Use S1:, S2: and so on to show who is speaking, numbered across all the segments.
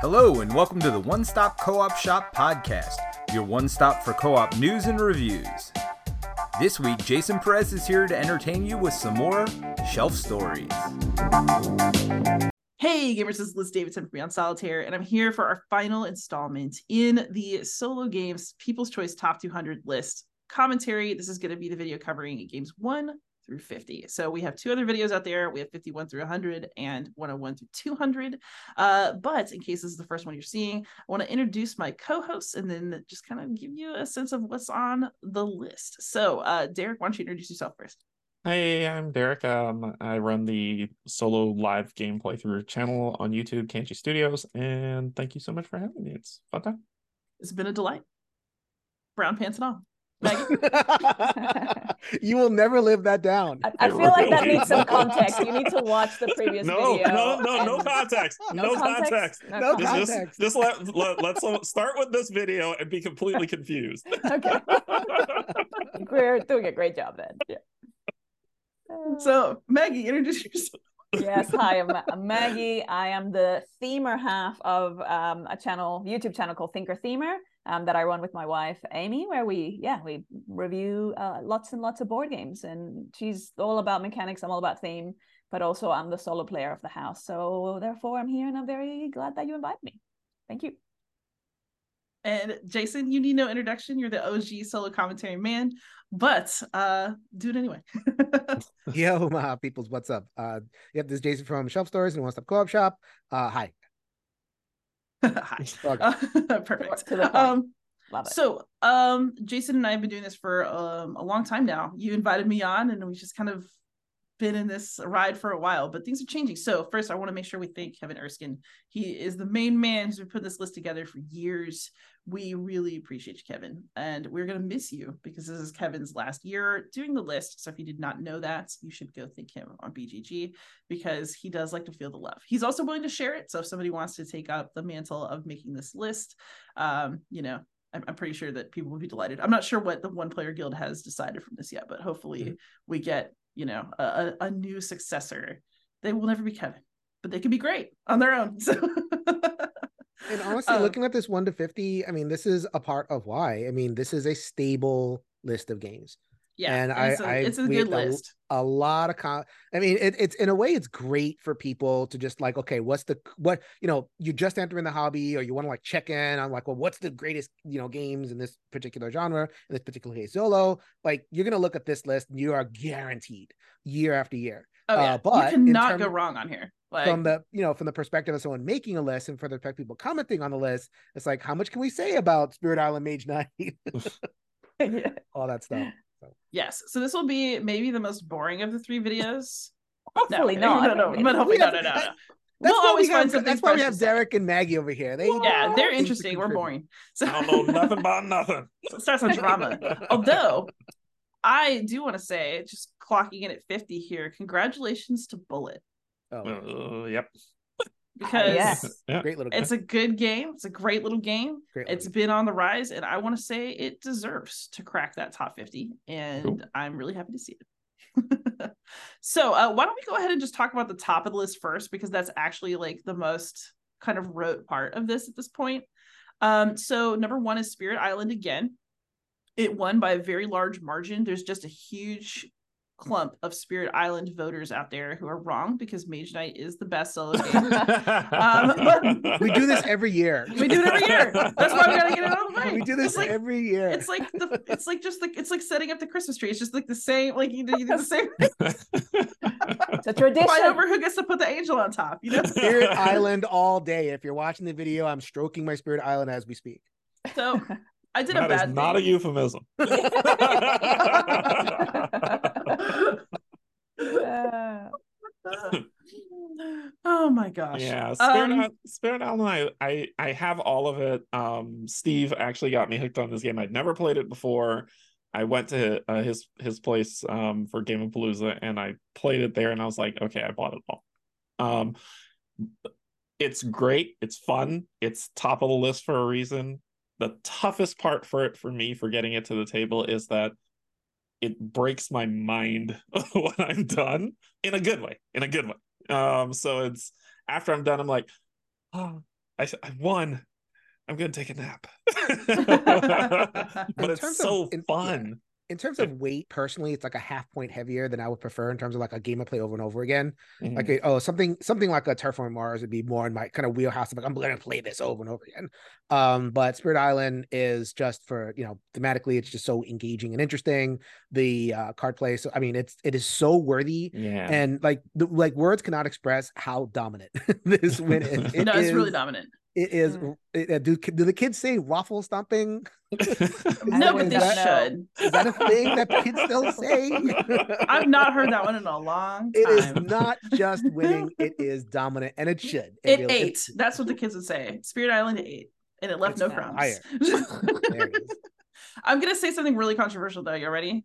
S1: Hello, and welcome to the One Stop Co op Shop podcast, your one stop for co op news and reviews. This week, Jason Perez is here to entertain you with some more shelf stories.
S2: Hey gamers, this is Liz Davidson from Beyond Solitaire, and I'm here for our final installment in the Solo Games People's Choice Top 200 list commentary. This is going to be the video covering games 1 through 50. So we have two other videos out there. We have 51 through 100 and 101 through 200. Uh, but in case this is the first one you're seeing, I want to introduce my co-hosts and then just kind of give you a sense of what's on the list. So uh, Derrick, why don't you introduce yourself first?
S3: Hey, I'm Derrick. Um, I run the solo live game playthrough channel on YouTube, Canje Studios, and thank you so much for having me. It's fun time.
S2: It's been a delight. Brown pants and all.
S4: you will never live that down.
S5: I, I feel like that needs some context. You need to watch the previous
S3: no,
S5: video.
S3: No, no, no context. No, no context.
S5: No,
S4: no
S5: context.
S4: context.
S3: Just, just let, let, let's start with this video and be completely confused.
S5: okay. We're doing a great job then. Yeah.
S2: So, Maggie, introduce yourself.
S5: yes, hi, I'm, I'm, Maggie. I am the themer half of um, a channel, YouTube channel called Thinker Themer, um, that I run with my wife Amy, where we, yeah, we review uh, lots and lots of board games, and she's all about mechanics. I'm all about theme, but also I'm the solo player of the house. So therefore, I'm here, and I'm very glad that you invited me. Thank you.
S2: And Jason, you need no introduction. You're the OG solo commentary man, but uh, do it anyway.
S4: Yo, my peoples, what's up? Uh, yep, this is Jason from Shelf Stories and One Stop Co-op Shop. Uh, hi.
S2: hi. Perfect.
S5: To the point.
S2: Um,
S5: Love it.
S2: so, um, Jason and I have been doing this for um, a long time now. You invited me on, and we just kind of been in this ride for a while, but things are changing. So, first, I want to make sure we thank Kevin Erskine. He is the main man who's been putting this list together for years. We really appreciate you, Kevin, and we're gonna miss you because this is Kevin's last year doing the list. So, if you did not know that, you should go thank him on BGG because he does like to feel the love. He's also willing to share it. So, if somebody wants to take up the mantle of making this list, um, you know, I'm, pretty sure that people will be delighted. I'm not sure what the one player guild has decided from this yet, but hopefully
S4: Mm-hmm.
S2: we get, you know, a, a, new successor. They will never be Kevin, but they can be great on their own. So
S4: And honestly,
S2: Um,
S4: looking at this one to fifty, I mean, this is a part of why. I mean, this is a stable list of games.
S2: Yeah,
S4: And I-
S2: it's a, it's a good list.
S4: a lot of con i mean it, it's in a way it's great for people to just like okay what's the what you know you're just entering the hobby or you want to like check in on like well what's the greatest you know games in this particular genre in this particular case solo like you're gonna look at this list and you are guaranteed year after year
S2: Oh yeah,
S4: uh, but
S2: you cannot go wrong on here. Like
S4: from the you know from the perspective of someone making a list and for the fact people commenting on the list it's like how much can we say about spirit island mage knight
S5: yeah.
S4: all that stuff
S2: yes, so this will be maybe the most boring of the three videos.
S5: Hopefully
S2: no,
S5: not.
S2: No, no, but hopefully
S4: We
S2: no,
S4: have-
S2: no, no, no.
S4: That's
S2: We'll always
S4: we
S2: find something
S4: that's why we have. Derrick and Maggie over here. They
S2: Yeah, they're interesting. We're boring. So
S3: I don't know nothing about nothing.
S2: start some drama. Although I do want to say, just clocking in at 50 here, congratulations to Bullet
S4: Oh,
S3: Uh, yep.
S2: Because
S5: yes.
S3: Yeah.
S4: great little. game.
S2: it's a good game. It's a great little game.
S4: great
S2: It's
S4: little-
S2: been on the rise, and I want to say it deserves to crack that top 50. And
S3: Cool.
S2: I'm really happy to see it. so, uh, why don't we go ahead and just talk about the top of the list first, because that's actually like the most kind of rote part of this at this point. Um, so, number one is Spirit Island again. It won by a very large margin. There's just a huge clump of Spirit Island voters out there who are wrong because Mage Knight is the best solo game. Um,
S4: we do this every year.
S2: we do it every year. That's why we gotta get it out of the way.
S4: We do this
S2: like
S4: every year.
S2: it's like the it's like just like it's like setting up the Christmas tree. It's just like the same. Like you do, you do the same.
S5: It's a tradition.
S2: Fight over who gets to put the angel on top. You know.
S4: Spirit Island all day. If you're watching the video, I'm stroking my Spirit Island as we speak.
S2: So I did a
S3: That is
S2: bad
S3: not a euphemism.
S5: Uh,
S2: oh my gosh.
S3: Yeah, Spirit,
S2: Um,
S3: Island, Spirit Island. I, I I have all of it. Um, Steve actually got me hooked on this game. I'd never played it before. I went to uh, his his place um for Game of Palooza and I played it there and I was like, okay, I bought it all. Um, it's great. It's fun. It's top of the list for a reason. The toughest part for it for me for getting it to the table is that it breaks my mind when I'm done in a good way. In a good way. Um, so it's after I'm done, I'm like, oh, I, I won. I'm gonna take a nap. but
S4: In
S3: it's
S4: terms of-
S3: so
S4: in- yeah.
S3: fun.
S4: In terms of weight, personally, it's like a half point heavier than I would prefer in terms of like a game I play over and over again.
S3: Mhm.
S4: Like, oh, something something like a Terraforming Mars would be more in my kind of wheelhouse. Of like, I'm going to play this over and over again. Um, but Spirit Island is just for you know thematically, it's just so engaging and interesting. The uh, card play, so I mean, it's it is so worthy.
S3: yeah.
S4: And like the like words cannot express how dominant this win is. It
S2: no, it's really dominant.
S4: It is.
S5: Mm.
S4: it- do do the kids say waffle stomping?
S2: No, but they
S4: that-
S2: should.
S4: Is that a thing that kids still say?
S2: I've not heard that one in a long time.
S4: It is not just winning; it is dominant, and it should.
S2: It
S4: really-
S2: ate. That's what the kids would say. Spirit Island ate, and it left no crumbs.
S4: There it is.
S2: I'm gonna say something really controversial though. You ready?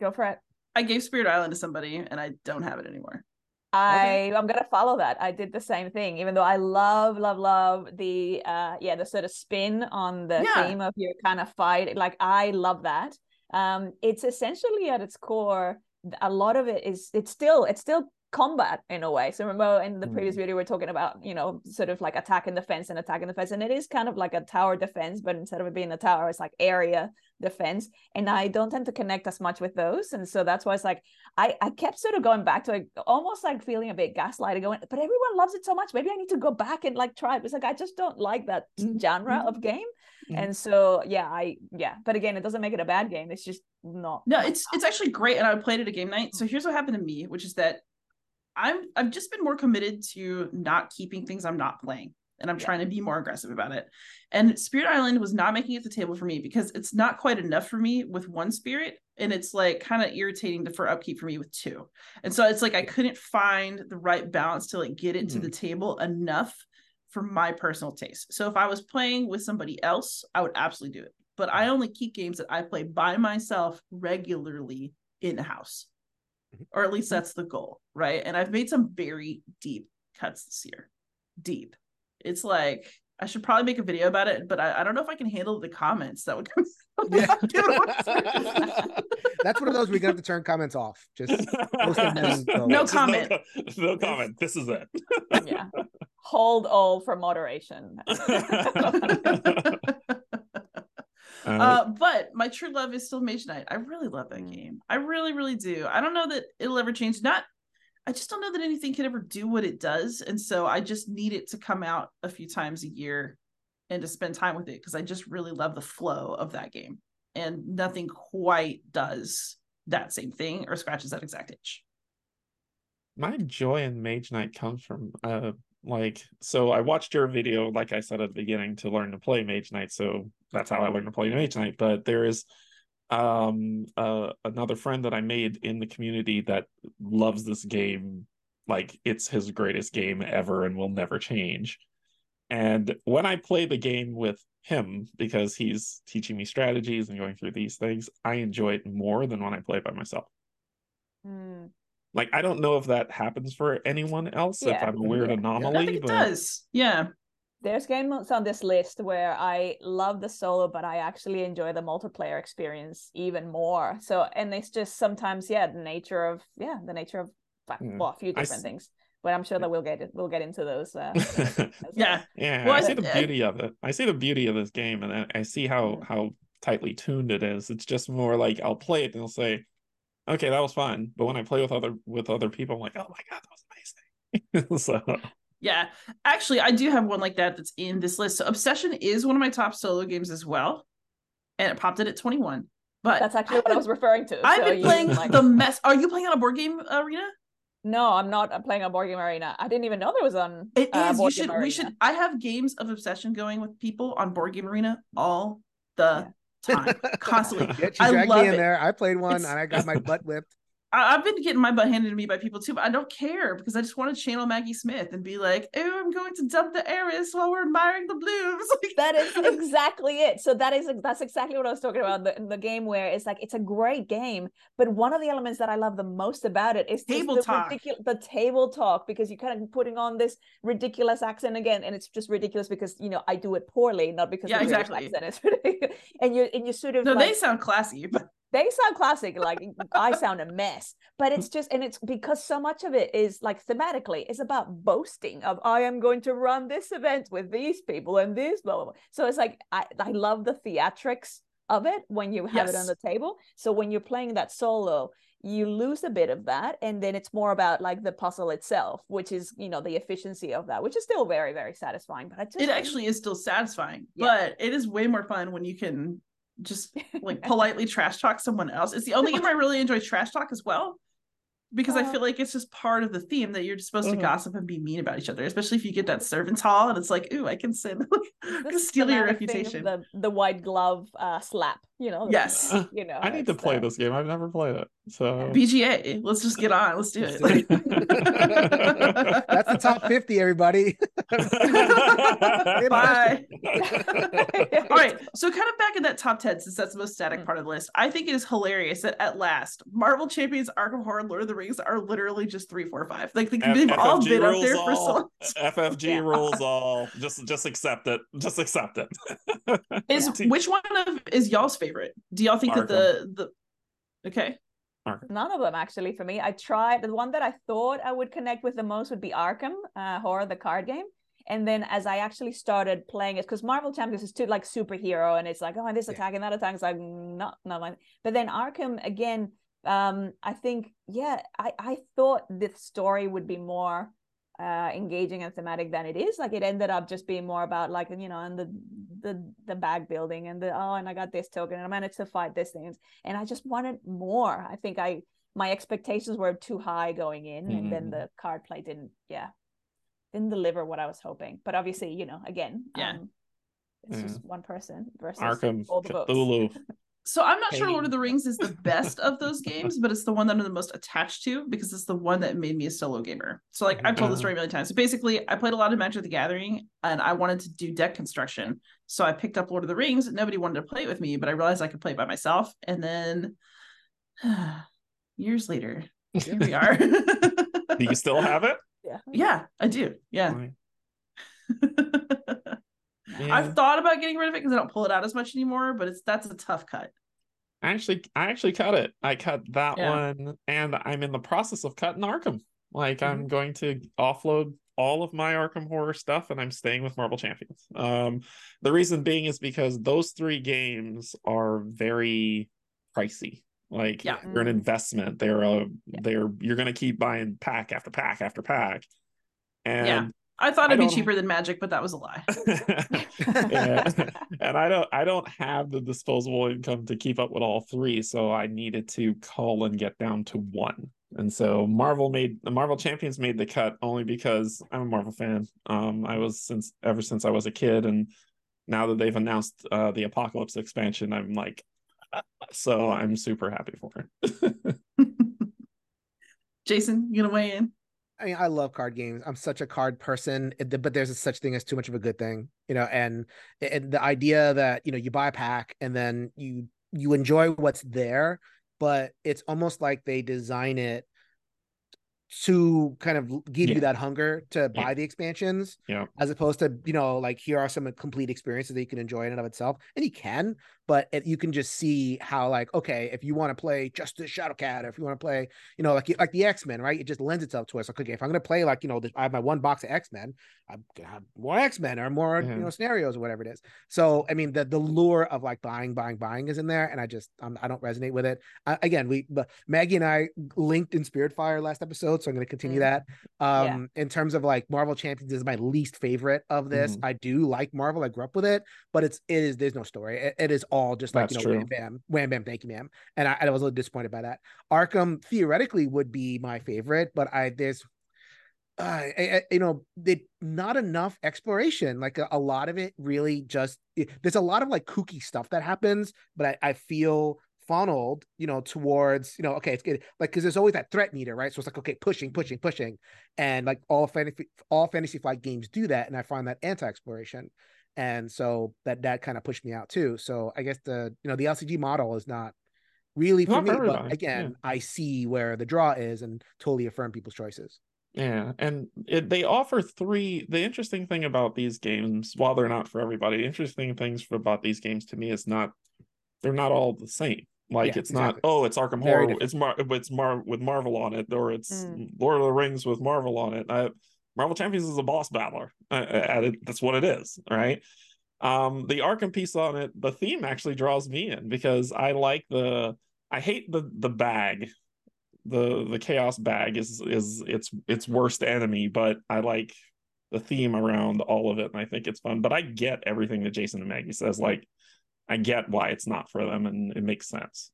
S5: Go for it.
S2: I gave Spirit Island to somebody, and I don't have it anymore.
S5: I I'm gonna follow that. I did the same thing, even though I love, love, love the uh yeah, the sort of spin on the
S2: Yeah.
S5: theme of your kind of fight. Like I love that. Um it's essentially at its core, a lot of it is it's still it's still combat in a way. So remember in the previous mm. video we are talking about, you know, sort of like attack and defense and attack and defense. And it is kind of like a tower defense, but instead of it being a tower, it's like area defense. And I don't tend to connect as much with those. And so that's why it's like I, I kept sort of going back to it, almost like feeling a bit gaslighted, going, but everyone loves it so much. Maybe I need to go back and like try it. It's like I just don't like that mm-hmm. genre of mm-hmm. game.
S3: Mhm.
S5: And so yeah, I yeah. But again, it doesn't make it a bad game. It's just not
S2: No, it's it's actually great, and I played it a game night. So here's what happened to me, which is that I'm I've just been more committed to not keeping things I'm not playing, and I'm
S5: Yeah.
S2: trying to be more aggressive about it. And Spirit Island was not making it to the table for me because it's not quite enough for me with one spirit, and it's like kind of irritating to, for upkeep for me with two. And so it's like I couldn't find the right balance to like get it to
S3: Mhm.
S2: the table enough for my personal taste. So if I was playing with somebody else, I would absolutely do it. But I only keep games that I play by myself regularly in house. Or at least that's the goal, right? And I've made some very deep cuts this year. Deep. It's like I should probably make a video about it, but I, I don't know if I can handle the comments that would come.
S4: Yeah.
S2: Give it away.
S4: That's one of those we're gonna have to turn comments off. Just post them.
S2: No comment.
S3: co- No, comment. This is it.
S5: yeah. Hold all for moderation.
S3: Uh,
S2: uh, but my true love is still Mage Knight. I really love that
S5: Mm.
S2: game. I really, really do. I don't know that it'll ever change. Not, I just don't know that anything can ever do what it does, and so I just need it to come out a few times a year, and to spend time with it because I just really love the flow of that game, and nothing quite does that same thing or scratches that exact itch.
S3: my joy in Mage Knight comes from uh like so I watched your video like I said at the beginning to learn to play Mage Knight so that's how I learned to play Mage Knight. But there is um uh another friend that I made in the community that loves this game. Like it's his greatest game ever and will never change. And when I play the game with him because he's teaching me strategies and going through these things I enjoy it more than when I play by myself.
S5: Mm.
S3: Like I don't know if that happens for anyone else. If I'm a weird
S5: Yeah.
S3: anomaly,
S2: I think it
S3: but
S2: does. Yeah.
S5: There's games on this list where I love the solo, but I actually enjoy the multiplayer experience even more. So, and it's just sometimes, yeah, the nature of, yeah, the nature of,
S3: Mm.
S5: well, a few different
S3: s-
S5: things. But I'm sure that we'll get it. We'll get into those. Uh, as well.
S2: Yeah.
S3: yeah,
S2: Well,
S3: I
S2: I
S3: see the
S2: uh,
S3: beauty of it. I see the beauty of this game, and I, I see how
S5: Mm.
S3: how tightly tuned it is. It's just more like I'll play it and I'll say, "Okay, that was fun," but when I play with other with other people, I'm like, "Oh my god, that was amazing." so
S2: Yeah, actually, I do have one like that that's in this list. So Obsession is one of my top solo games as well, and it popped it at 21. But
S5: That's actually what I was referring to.
S2: I've
S5: So
S2: been playing
S5: like-
S2: the mess. Are you playing on a board game arena?
S5: No, I'm not. I'm playing on Board Game Arena. I didn't even know there was on.
S2: It
S5: uh,
S2: is. You
S5: Board
S2: should.
S5: Game
S2: We should. I have games of Obsession going with people on Board Game Arena all the time, constantly.
S4: Yeah, she
S2: I love
S4: me in
S2: it.
S4: there. I played one
S2: It's-
S4: and I got my butt whipped.
S2: I, I've been getting my butt handed to me by people too, but I don't care because I just want to channel Maggie Smith and be like, "Oh, I'm going to dump the heiress while we're admiring the blooms."
S5: That is exactly it. So that is that's exactly what I was talking about in the, in the game where it's like it's a great game, but one of the elements that I love the most about it is
S2: Table
S5: the
S2: talk.
S5: ridiculous the table talk because you're kind of putting on this ridiculous accent again, and it's just ridiculous because you know I do it poorly, not because
S2: Yeah, exactly.
S5: accent. It's ridiculous. and you and you sort of
S2: no,
S5: like,
S2: they sound classy, but
S5: they sound classic like i sound a mess but it's just and it's because so much of it is like thematically it's about boasting of i am going to run this event with these people and this blah blah, blah. so it's like i i love the theatrics of it when you have yes. it on the table so when you're playing that solo you lose a bit of that and then it's more about like the puzzle itself which is you know the efficiency of that which is still very very satisfying but
S2: just, it actually is still satisfying yeah. but it is way more fun when you can just like politely trash talk someone else it's the only game i really enjoy trash talk as well because uh, I uh-huh. feel like it's just part of the theme that you're supposed uh-huh. to gossip and be mean about each other, especially if you get that servants hall and it's like, ooh, I can sin, steal your reputation.
S5: The the white glove uh, slap, you know.
S2: Yes,
S5: you know.
S3: I need to play the... this game. I've never played it, so
S2: BGA. Let's just get on. Let's do it.
S4: That's the top fifty, everybody.
S2: Bye. All right, so kind of back in that top ten, since that's the most static mm. part of the list, I think it is hilarious that at last Marvel Champions, Arkham Horror, Lord of the Rings are literally just three, four, five. Like they've F- all been up there all. for so.
S3: long FFG yeah. rules all. Just just accept it. Just accept it.
S2: is which one of is y'all's favorite? Do y'all think Arkham. that the the okay?
S5: Arkham. None of them actually for me. I tried the one that I thought I would connect with the most would be Arkham uh, Horror, the card game. And then as I actually started playing it, because Marvel Champions is too like superhero, and it's like, oh, this attack and that attack. It's like not not my. But then Arkham again, um, I think yeah, I I thought this story would be more uh engaging and thematic than it is like it ended up just being more about like you know and the the the bag building and the oh and i got this token and i managed to fight this things and i just wanted more i think i my expectations were too high going in mm-hmm. and then mm-hmm. the card play didn't yeah didn't deliver what i was hoping but obviously you know again yeah um, it's yeah. just one person versus
S3: arkham all the Cthulhu.
S2: So I'm not sure Lord of the Rings is the best of those games, but it's the one that I'm the most attached to because it's the one that made me a solo gamer. So like I've told the story a million times. So basically, I played a lot of Magic the Gathering, and I wanted to do deck construction. So I picked up Lord of the Rings. Nobody wanted to play it with me, but I realized I could play it by myself. And then years later, here we are. do
S3: you still have it?
S2: Yeah, yeah, I do. Yeah. Yeah. I've thought about getting rid of it because I don't pull it out as much anymore, but it's that's a tough cut.
S3: I actually I actually cut it. I cut that yeah. one and I'm in the process of cutting Arkham. Like mm-hmm. I'm going to offload all of my Arkham horror stuff and I'm staying with Marvel Champions. Um the reason being is because those three games are very pricey. Like yeah. they're an investment. They're a yeah. they're you're gonna keep buying pack after pack after pack. And yeah.
S2: I thought it'd be cheaper than Magic, but that was a lie.
S3: and I don't I don't have the disposable income to keep up with all three, so I needed to call and get down to one. And so Marvel made the Marvel Champions made the cut only because I'm a Marvel fan. Um, I was since ever since I was a kid, and now that they've announced uh, the Apocalypse expansion, I'm like, so I'm super happy for it.
S2: Jason, you gonna weigh in?
S4: I mean, I love card games. I'm such a card person, but there's a such thing as too much of a good thing, you know. And and the idea that you know you buy a pack and then you you enjoy what's there, but it's almost like they design it to kind of give yeah. you that hunger to buy yeah. the expansions
S3: yeah
S4: as opposed to you know like here are some uh, complete experiences that you can enjoy in and of itself and you can but it, you can just see how like okay if you want to play Justice Shadowcat or if you want to play you know like like the x-men right? It just lends itself to us like okay if i'm going to play like you know i have my one box of x-men i'm gonna have more x-men or more you know scenarios or whatever it is. So i mean the the lure of like buying buying buying is in there and i just I'm, i do not resonate with it. I, again we maggie and i linked in Spirit Fire last episode so i'm going to continue mm. that. Um yeah. in terms of like marvel champions is my least favorite of this. Mm. i do like marvel. I grew up with it but it's it is there's no story. It, it is all just like That's you know, wham bam, wham bam, thank you, ma'am. And I, I was a little disappointed by that. Arkham theoretically would be my favorite, but I there's uh, I, I, you know, they not enough exploration. Like a, a lot of it really just it, there's a lot of like kooky stuff that happens, but I, I feel funneled, you know, towards, you know, okay, it's good. Like, cause there's always that threat meter, right? So it's like, okay, pushing, pushing, pushing. And like all fantasy, all fantasy flight games do that. And I find that anti-exploration and so that that kind of pushed me out too so i guess the you know the lcg model is not really for not me but again yeah. i see where the draw is and totally affirm people's choices
S3: yeah and it, they offer three the interesting thing about these games while they're not for everybody interesting things about these games to me is not they're not all the same Like
S4: Yeah,
S3: it's not oh it's Arkham
S4: Very
S3: Horror
S4: different.
S3: it's Mar it's Mar with Marvel on it or it's
S5: Mm.
S3: Lord of the Rings with Marvel on it. I, Marvel Champions is a boss battler. Uh, it, that's what it is, right? Um, the Arkham piece on it, the theme actually draws me in because I like the I hate the the bag. The the chaos bag is is its its worst enemy, but I like the theme around all of it and I think it's fun. But I get everything that Jason and Maggie says. Like I get why it's not for them and it makes sense.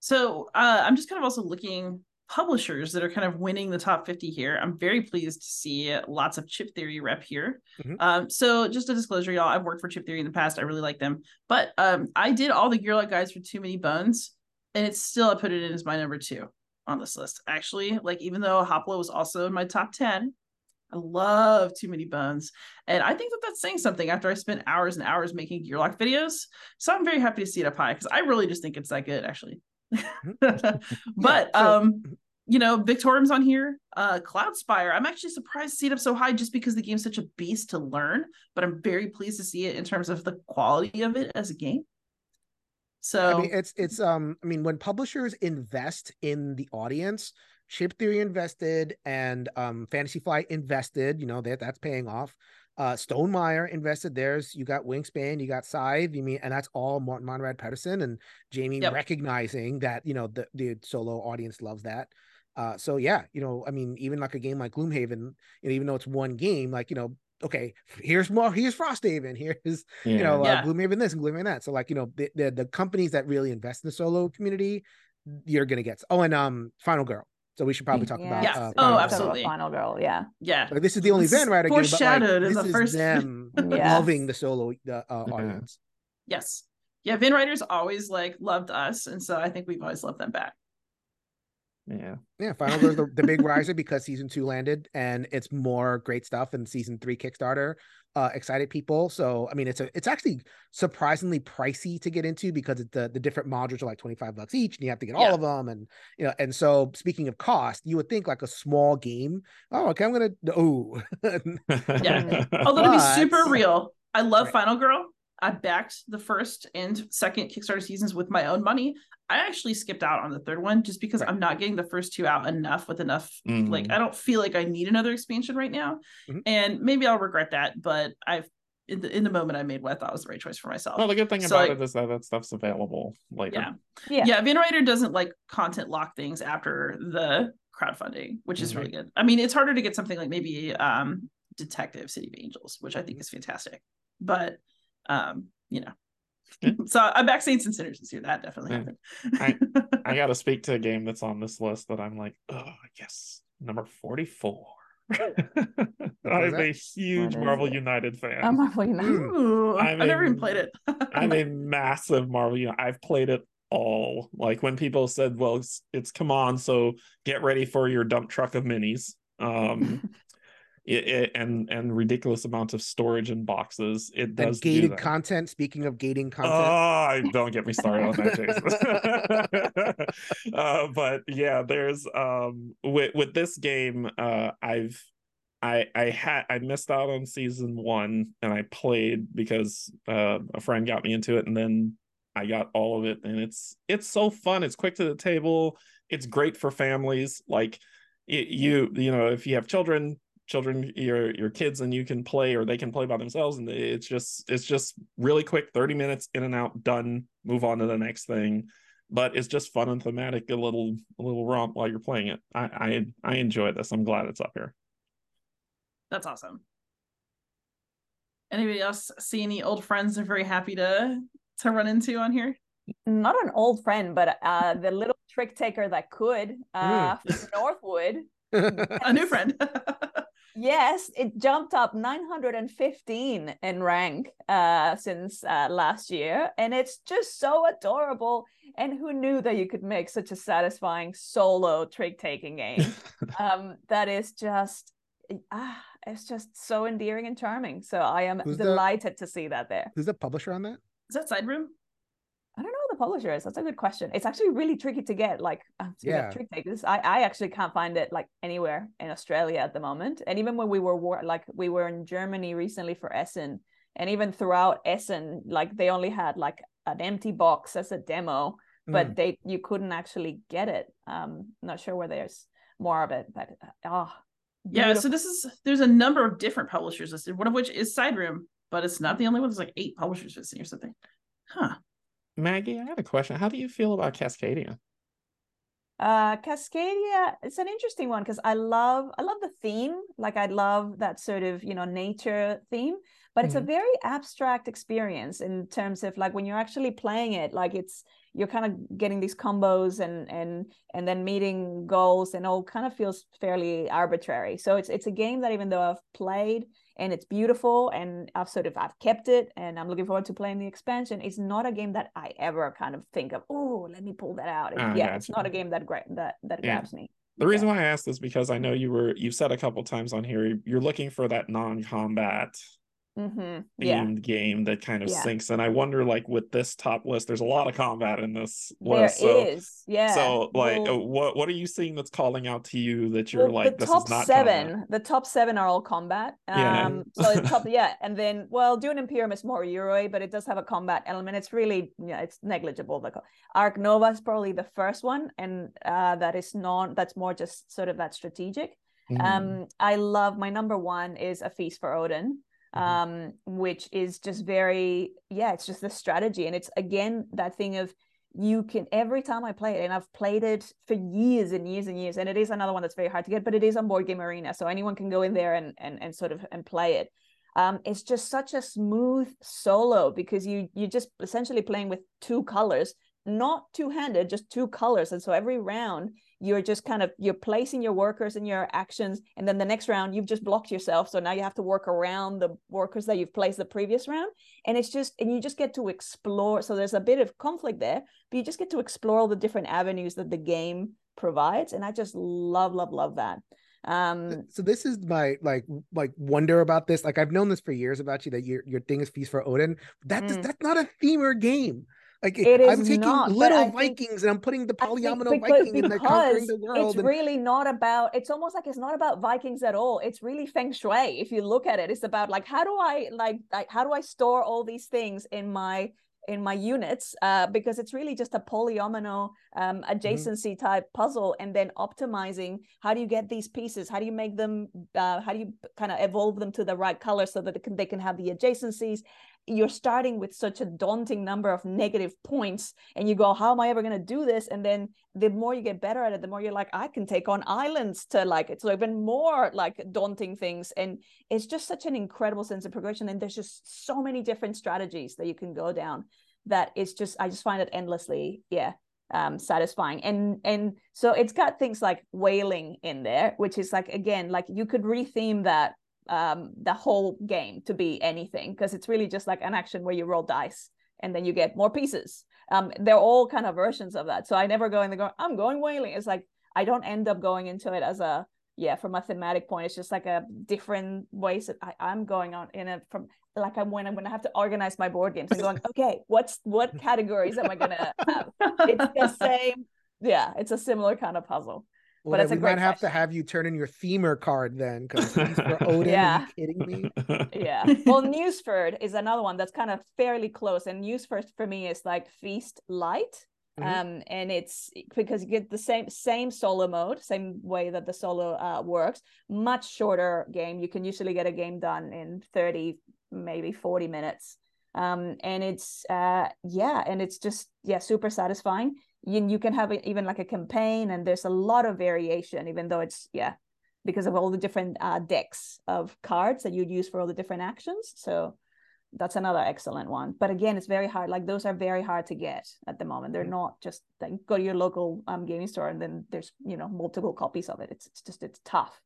S2: So uh, I'm just kind of also looking publishers that are kind of winning the top 50 here. I'm very pleased to see lots of Chip Theory rep here.
S4: Mhm.
S2: Um, so just a disclosure, y'all, I've worked for Chip Theory in the past. I really like them, but um, I did all the Gearloc guides for Too Many Bones, and it's still I put it in as my number two on this list. Actually, like even though Hoplo was also in my top 10. I love Too Many Bones. And I think that that's saying something after I spent hours and hours making Gearloc videos. So I'm very happy to see it up high because I really just think it's that good, actually. but
S4: so-
S2: um you know Victorum's on here uh cloudspire i'm actually surprised to see it up so high just because the game's such a beast to learn but i'm very pleased to see it in terms of the quality of it as a game so
S4: I mean, it's it's um. I mean, when publishers invest in the audience, Chip Theory invested and um, Fantasy Flight invested. You know that that's paying off. Uh, Stonemaier invested theirs. You got Wingspan, you got Scythe. You mean, and that's all Morten Monrad Pedersen and Jamie
S2: Yep.
S4: recognizing that you know the the solo audience loves that. Uh, so yeah, you know, I mean, even like a game like Gloomhaven, you know, even though it's one game, like you know, okay, here's more, here's Frosthaven, here's
S3: Yeah.
S4: you know,
S2: Yeah.
S4: uh, Gloomhaven this and Gloomhaven that. So like, you know, the, the the companies that really invest in the solo community, you're gonna get. Oh, and um, Final Girl. So we should probably talk about.
S2: Yeah.
S4: Uh,
S2: Oh,
S4: Final Girl.
S2: absolutely.
S5: Final girl, yeah.
S2: yeah
S4: Like, this is the only
S2: This is
S4: Van Ryder game, but like,
S2: foreshadowed in
S4: this
S2: the
S4: is
S2: first-
S4: them
S5: Yes.
S4: loving the solo the uh,
S3: Yeah.
S4: audience.
S2: yes yeah Van Ryders always like loved us and so i think we've always loved them back
S3: Yeah.
S4: Yeah, Final Girl's the, the big riser because season two landed and it's more great stuff and season three Kickstarter uh excited people. So I mean it's a it's actually surprisingly pricey to get into because it, the the different modules are like 25 bucks each and you have to get all of them and you know and so speaking of cost, you would think like a small game, oh okay, I'm gonna oh
S2: Yeah. although to be super real i love
S4: Right.
S2: final girl i backed the first and second kickstarter seasons with my own money i actually skipped out on the third one just because
S4: Right.
S2: i'm not getting the first two out enough with enough like
S3: Mhm.
S2: i don't feel like i need another expansion right now
S4: Mhm.
S2: and maybe i'll regret that but i've in the, in the moment i made what i thought was the right choice for myself
S3: well, the good thing
S2: So,
S3: about
S2: like-
S3: it is that that stuff's available later.
S2: yeah
S5: Yeah.
S2: yeah Van Ryder doesn't like content lock things after the crowdfunding which is
S3: Mhm.
S2: really good i mean it's harder to get something like maybe um detective city of angels which i think is fantastic but um you know
S3: Yeah.
S2: so i back saints and sinners this year that definitely
S3: Yeah.
S2: happened
S3: I got to speak to a game that's on this list that I'm like, oh yes, number 44. I'm a huge
S5: What is
S3: Marvel
S5: it?
S3: United fan.
S5: I'm Marvel United.
S2: Ooh,
S3: I'm
S2: i've never even played it
S3: I'm a massive Marvel United. I've played it all. Like when people said, "Well, it's, it's come on, so get ready for your dump truck of minis." Um, it, it- and and ridiculous amounts of storage in boxes. It
S4: and
S3: does do
S4: gated
S3: that.
S4: content. Speaking of gating content,
S3: Oh, don't get me started on that, Jason. uh, but yeah, there's um with with this game, uh, I've I I had I missed out on season one, and I played because uh, a friend got me into it, and then I got all of it, and it's it's so fun. It's quick to the table. It's great for families. Like y- you you know if you have children children your your kids and you can play or they can play by themselves and it's just it's just really quick 30 minutes in and out done move on to the next thing. But it's just fun and thematic a little a little romp while you're playing it. I i, I enjoy this. I'm glad it's up here.
S2: That's awesome. Anybody else see any old friends they're very happy to to run into on here?
S5: Not an old friend, but uh, the little trick taker that could uh,
S4: Mm.
S5: from Northwood.
S2: a new friend
S5: Yes, it jumped up 915 in rank uh, since uh, last year, and it's just so adorable. And who knew that you could make such a satisfying solo trick taking game? um, that is just, ah, it's just so endearing and charming. So I am
S4: Who's the-
S5: delighted to see that there.
S4: Who's the publisher on that?
S2: is that side room
S5: I don't know who the publisher is. That's a good question. It's actually really tricky to get. Like, speaking
S4: Yeah.
S5: trick takers, I, I actually can't find it like anywhere in Australia at the moment. And even when we were war- like we were in Germany recently for Essen, and even throughout Essen, like they only had like an empty box as a demo, but
S4: Mm.
S5: they you couldn't actually get it. Um, not sure where there's more of it, but oh,
S2: Yeah, so this is there's a number of different publishers listed, one of which is Sideroom, but it's not the only one. There's like eight publishers listing or something. Huh.
S3: Maggie, I had a question. How do you feel about Cascadia?
S5: Uh, Cascadia, it's an interesting one because I love I love the theme. Like I love that sort of you know nature theme, but it's a
S4: Mhm.
S5: very abstract experience in terms of like when you're actually playing it. Like it's you're kind of getting these combos and and and then meeting goals and all kind of feels fairly arbitrary. So it's it's a game that even though I've played and it's beautiful and I've sort of I've kept it and I'm looking forward to playing the expansion. It's not a game that I ever kind of think of. Oh, let me pull that out.
S3: Ah,
S5: yeah, it's not a game that that that
S3: Yeah.
S5: grabs me.
S3: The reason why I asked is because I know you were you've said a couple times on here you're looking for that non-combat
S5: Mm-hmm. Yeah,
S3: themed game that kind of
S5: Yeah.
S3: sinks. And I wonder, like with this top list, there's a lot of combat in this
S5: there
S3: list. So,
S5: is. Yeah.
S3: so like,
S5: Well-
S3: what what are you seeing that's calling out to you that you're
S5: well,
S3: like,
S5: the
S3: this
S5: top
S3: is not
S5: seven
S3: combat?
S5: the top seven are all combat
S3: Yeah.
S5: um so the top yeah and then well Dune Imperium is more Euro but it does have a combat element it's really yeah it's negligible the Ark Nova is probably the first one and uh that is not that's more just sort of that strategic
S4: Mhm.
S5: um I love my number one is a feast for Odin. Um which is just very yeah it's just the strategy and it's again that thing of you can every time I play it, and I've played it for years and years and years, and it is another one that's very hard to get, but it is on Board Game Arena, so anyone can go in there and and and sort of and play it. Um, it's just such a smooth solo because you you're just essentially playing with two colors, not two handed, just two colors, and so every round you're just kind of you're placing your workers and your actions, and then the next round you've just blocked yourself, so now you have to work around the workers that you've placed the previous round, and it's just and you just get to explore. So there's a bit of conflict there but you just get to explore all the different avenues that the game provides. And i just love love love that. Um
S4: so this is my like like wonder about this. Like i've known this for years about you that your your thing is feast for odin. That does
S5: Mm.
S4: that's not a theme or game like
S5: It
S4: i'm taking
S5: not,
S4: little
S5: I think-
S4: vikings and i'm putting the polyomino viking and they're conquering the world
S5: It's
S4: and
S5: really not about. It's almost like it's not about Vikings at all. It's really feng shui. If you look at it, it's about like how do I like like how do I store all these things in my in my units uh, because it's really just a polyomino um, adjacency type puzzle and then optimizing how do you get these pieces how do you make them uh, how do you kind of evolve them to the right color so that they can, they can have the adjacencies you're starting with such a daunting number of negative points and you go how am i ever going to do this? And then the more you get better at it the more you're like i can take on islands to like it's even more like daunting things. And it's just such an incredible sense of progression. And there's just so many different strategies that you can go down that it's just i just find it endlessly yeah um satisfying. And and so it's got things like whaling in there which is like again like you could retheme that um the whole game to be anything because it's really just like an action where you roll dice and then you get more pieces. Um they're all kind of versions of that. So i never go in there go i'm going whaling. It's like i don't end up going into it as a yeah from a thematic point it's just like a different ways that I, i'm going on in it from like i'm when i'm gonna have to organize my board games. And going okay what's what categories am i gonna have? It's the same yeah it's a similar kind of puzzle
S4: well,
S5: but it's
S4: then
S5: a
S4: we might
S5: great
S4: have to have you turn in your themer card then because for odin?
S5: Yeah.
S4: are you kidding me?
S5: Yeah. Well Nusfjord is another one that's kind of fairly close and Nusfjord for me is like feast light
S4: Mhm.
S5: um and it's because you get the same same solo mode same way that the solo uh works much shorter game. You can usually get a game done in 30 maybe 40 minutes. Um and it's uh yeah and it's just yeah super satisfying you, you can have it even like a campaign and there's a lot of variation even though it's yeah because of all the different uh, decks of cards that you'd use for all the different actions. So that's another excellent one. But again, it's very hard. Like those are very hard to get at the moment. They're not just like go to your local um, gaming store and then there's you know multiple copies of it. It's it's just it's tough.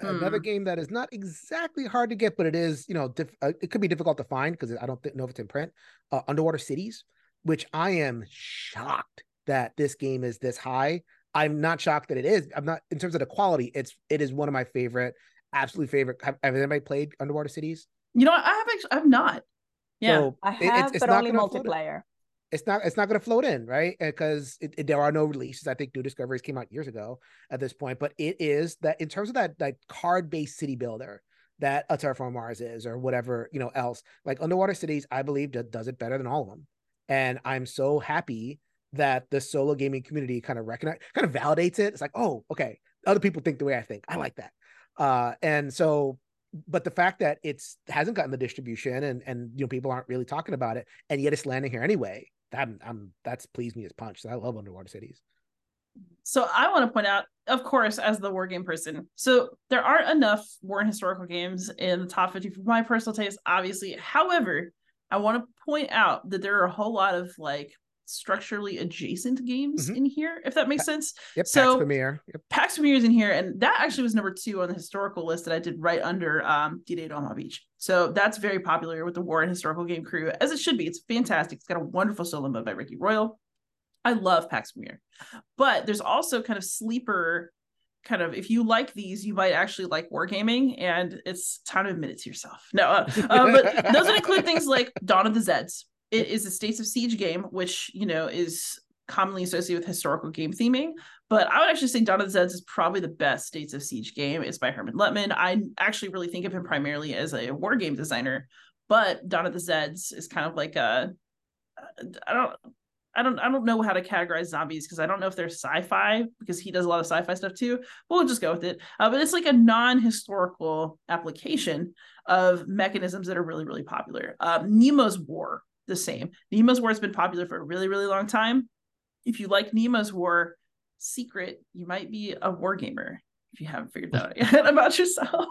S4: another
S2: Hmm.
S4: game that is not exactly hard to get but it is you know diff- uh, it could be difficult to find because i don't thi- know if it's in print uh, underwater cities which i am shocked that this game is this high i'm not shocked that it is i'm not in terms of the quality it's it is one of my favorite absolute favorite have, have anybody played underwater cities
S2: You know. I have actually, I've not. Yeah.
S4: So
S5: I
S4: it- it's-
S5: have,
S4: it's
S5: but
S4: not
S5: only
S4: gonna float in.
S5: multiplayer.
S4: it's not it's not going to float in right uh, because it, it- there are no releases i think new discoveries came out years ago at this point but it is that in terms of that that card based city builder that a terraform mars is or whatever you know else like underwater cities i believe does it better than all of them and I'm so happy that the solo gaming community kind of recognize, kind of validates it. It's like, oh, okay, other people think the way I think. I like that. Uh, and so, but the fact that it's hasn't gotten the distribution and and you know people aren't really talking about it, and yet it's landing here anyway. That I'm that's pleased me as punch. I love Underwater Cities.
S2: So I want to point out, of course, as the war game person, so there aren't enough war and historical games in the top 50 for my personal taste, obviously. However, I want to point out that there are a whole lot of like structurally adjacent games
S4: Mhm.
S2: in here, if that makes sense.
S4: Yep,
S2: So-
S4: Pax Pamir. Yep.
S2: Pax Pamir is in here, and that actually was number two on the historical list that I did right under um, D-Day at Omaha Beach. So that's very popular with the War and Historical Game crew, as it should be. It's fantastic. It's got a wonderful solo mode by Ricky Royal. I love Pax Pamir, but there's also kind of sleeper. Kind of, if you like these, you might actually like wargaming, and it's time to admit it to yourself. No, uh, uh, but would include things like Dawn of the Zeds. It is a States of Siege game, which you know is commonly associated with historical game theming. But I would actually say Dawn of the Zeds is probably the best States of Siege game. It's by Hermann Luttmann. I actually really think of him primarily as a war game designer, but Dawn of the Zeds is kind of like a I don't I don't I don't know how to categorize zombies because I don't know if they're sci-fi because he does a lot of sci-fi stuff too. We'll just go with it. Uh, but it's like a non-historical application of mechanisms that are really really popular. Um, Nemo's War, the same. Nemo's War has been popular for a really really long time. If you like Nemo's War, secret, you might be a war gamer if you haven't figured that out yet about yourself.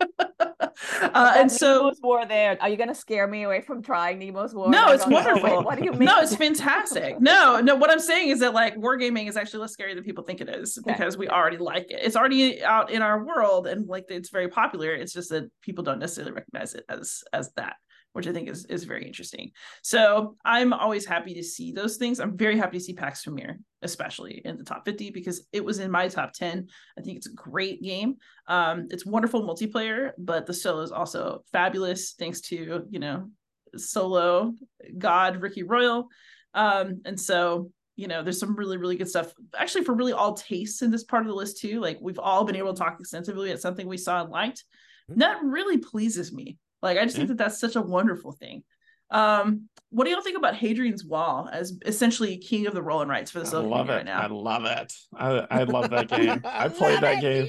S2: uh, and so
S5: Nemo's War there. Are you gonna scare me away from trying Nemo's War?
S2: No, it's
S5: wait,
S2: wonderful.
S5: what do you mean?
S2: no, it's fantastic. No, no, what I'm saying is that like wargaming is actually less scary than people think it is
S5: Okay.
S2: because we already like it. It's already out in our world and like it's very popular. It's just that people don't necessarily recognize it as as that, which I think is is very interesting. So I'm always happy to see those things. I'm very happy to see Pax Pamir, especially in the top 50, because it was in my top 10. I think it's a great game. Um, it's wonderful multiplayer, but the solo is also fabulous thanks to, you know, solo god Ricky Royal. Um, and so, you know, there's some really, really good stuff actually for really all tastes in this part of the list too. Like we've all been able to talk extensively at something we saw and liked.
S4: Mhm.
S2: That really pleases me. Like I just think that that's such a wonderful thing. Um, what do y'all think about Hadrian's Wall as essentially king of the rolling rights for the
S3: I
S2: solo
S3: love
S2: community
S3: it.
S2: right
S3: I love it. I, I love that game. I played that game.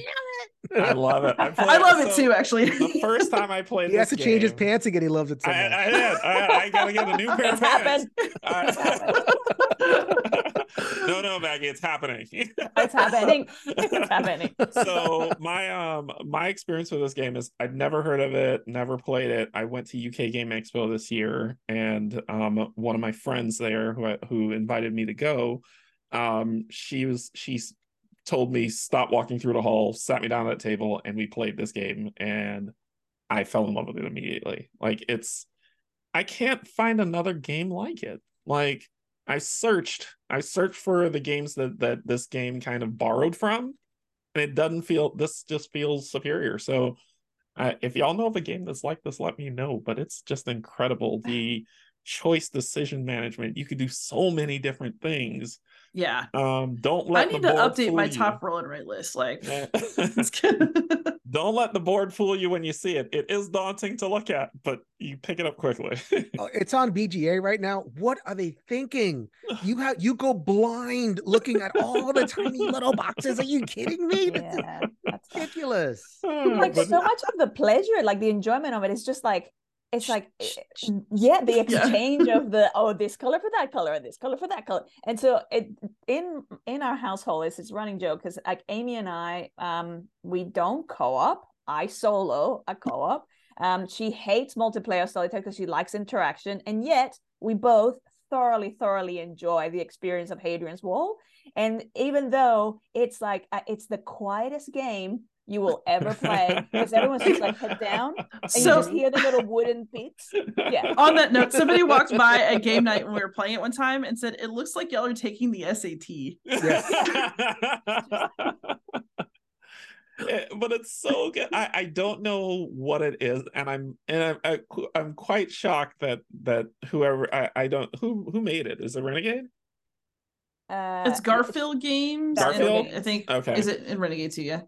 S4: Love
S3: I love it. I,
S2: I love it
S3: so
S2: too, actually.
S3: The first time I played
S4: He has to
S3: this
S4: change his pants again. He loves it so
S3: I,
S4: much.
S3: I did. I, I gotta get a new pair of
S5: It's
S3: pants.
S5: happened.
S3: I- no, no, Maggie, it's happening.
S5: It's happening. It's happening.
S3: so my um my experience with this game is I'd never heard of it, never played it. I went to UK Game Expo this year, and um one of my friends there who who invited me to go, um she was she's told me stop walking through the hall, sat me down at a table, and we played this game, and I fell in love with it immediately. Like it's I can't find another game like it. Like I searched, I searched for the games that that this game kind of borrowed from, and it doesn't feel. This just feels superior. So, uh, if y'all know of a game that's like this, let me know. But it's just incredible. The choice decision management. You could do so many different things.
S2: Yeah.
S3: Um, don't
S2: I need
S3: the
S2: to update my
S3: you.
S2: top roll and right list. Like
S3: Yeah.
S2: it's good.
S3: don't let the board fool you when you see it. It is daunting to look at, but you pick it up quickly.
S4: Oh, it's on BGA right now. What are they thinking? You have you go blind looking at all the tiny little boxes. Are you kidding me?
S5: Yeah, that's
S4: ridiculous.
S5: like
S3: But-
S5: so much of the pleasure, like the enjoyment of it, is just like it's like eh, yeah, the
S2: Yeah.
S5: exchange of the oh this color for that color, and this color for that color, and so it in in our household it's it's running joke because like Amy and I um we don't co-op. I solo a co-op. Um, she hates multiplayer solitaire because she likes interaction, and yet we both thoroughly, thoroughly enjoy the experience of Hadrian's Wall. And even though it's like uh, it's the quietest game you will ever play, because everyone's just like head down, and you
S2: So-
S5: just hear the little wooden beats. Yeah.
S2: On that note, somebody walked by at game night when we were playing it one time and said, "It looks like y'all are taking the SAT."
S3: Eh, but it's so good. I, I don't know what it is, and I'm and I'm I, I'm quite shocked that that whoever I, I don't who who made it is it Renegade?
S5: Uh,
S2: It's Garphill Games. and
S3: Garphill?
S2: I think.
S3: Okay.
S2: Is it in Renegade too? Yeah.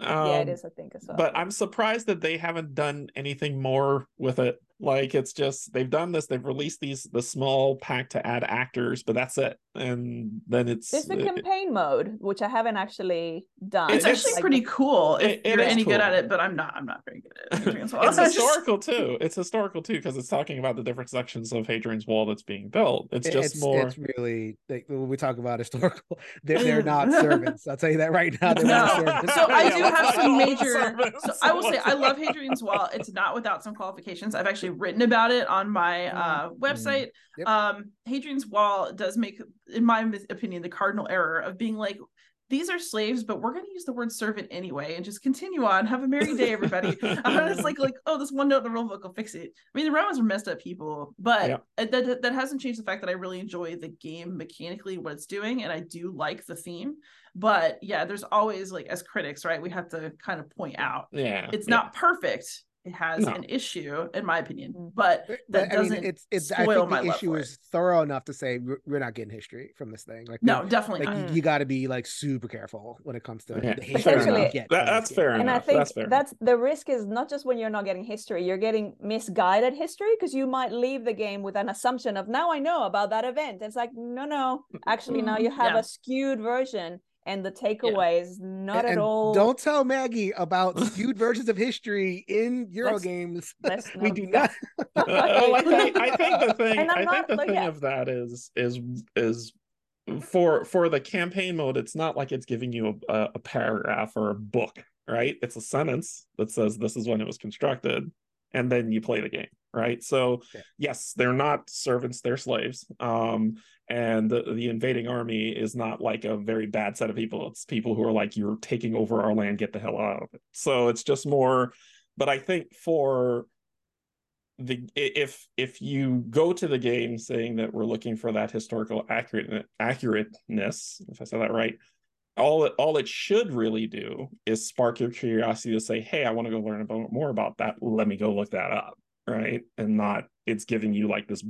S5: Yeah, it
S3: Um,
S5: is. I think as well.
S3: But I'm surprised that they haven't done anything more with it Like it's just they've done this. They've released these the small pack to add actors, but that's it. And then it's
S5: There's the
S3: it-
S5: campaign mode, which I haven't actually done.
S2: It's
S3: It's-
S2: actually
S5: Like,
S2: pretty cool if
S3: It- it
S2: you're
S3: is
S2: any good at it, but I'm not. I'm not very good at it. Hadrian's Wall.
S3: it's historical too. It's historical too because it's talking about the different sections of Hadrian's Wall that's being built. It's just
S4: it's,
S3: more.
S4: it's really like, when we talk about historical they're, they're not servants i'll tell you that right now they're not servants
S2: So I do have some major. So I will say I love Hadrian's Wall. It's not without some qualifications. I've actually written about it on my uh, website.
S4: Yep.
S2: Um, Hadrian's Wall does make, in my opinion, the cardinal error of being like. These are slaves, but we're going to use the word servant anyway, and just continue on. Have a merry day, everybody. and it's like, like, oh, this one note in the rule book will fix it. I mean, the Romans were messed up people, but
S3: Yeah.
S2: that, that that hasn't changed the fact that I really enjoy the game mechanically, what it's doing, and I do like the theme. But yeah, there's always like as critics, right? We have to kind of point out
S3: yeah,
S2: it's
S3: yeah.
S2: not perfect. It has
S3: No.
S2: an issue, in my opinion,
S5: Mm.
S2: but
S4: But,
S2: that
S4: I mean,
S2: doesn't
S4: it's it's. I
S2: spoil
S4: think
S2: my
S4: the
S2: love
S4: issue
S2: for it.
S4: is thorough enough to say we're, we're not getting history from this thing. Like,
S2: no,
S4: we-
S2: definitely
S4: like
S2: not.
S4: you, you got to be like super careful when it comes to
S3: Yeah,
S4: the history
S5: enough.
S4: you get
S3: That- that's fair
S4: game.
S5: and I think
S3: That's fair.
S5: that's the risk is not just when you're not getting history, you're getting misguided history because you might leave the game with an assumption of now I know about that event. It's like, no, no, actually now you
S2: Mm,
S5: have
S2: yeah.
S5: a skewed version, and the takeaway is not
S4: And-
S5: at all.
S4: Don't tell Maggie about skewed versions of history in Euro
S5: Let's-
S4: games.
S5: let's
S4: we do not.
S3: well, I think I think the thing
S5: I'm not-
S3: think the thing
S5: yeah.
S3: of that is is is for for the campaign mode. It's not like it's giving you a, a paragraph or a book, right? It's a sentence that says this is when it was constructed, and then you play the game, right? So
S4: Yeah.
S3: yes, they're not servants; they're slaves. Um, and the, the invading army is not like a very bad set of people. It's people who are like, "You're taking over our land, get the hell out of it." So it's just more. But I think for the if if you go to the game saying that we're looking for that historical accurate accurateness, if I said that right, all it all it should really do is spark your curiosity to say, hey, I want to go learn about more about that. Let me go look that up, right? And not it's giving you like this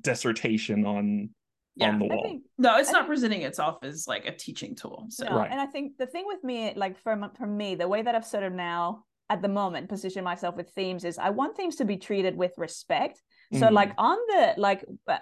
S3: dissertation on
S2: Yeah.
S3: on the wall.
S5: think
S2: No, it's
S5: I
S2: not
S5: think-
S2: presenting itself as like a teaching tool. So
S5: No,
S3: Right.
S5: and I think the thing with me, like for for me, the way that I've sort of now at the moment position myself with themes is I want themes to be treated with respect. So
S3: Mhm.
S5: like on the like, uh,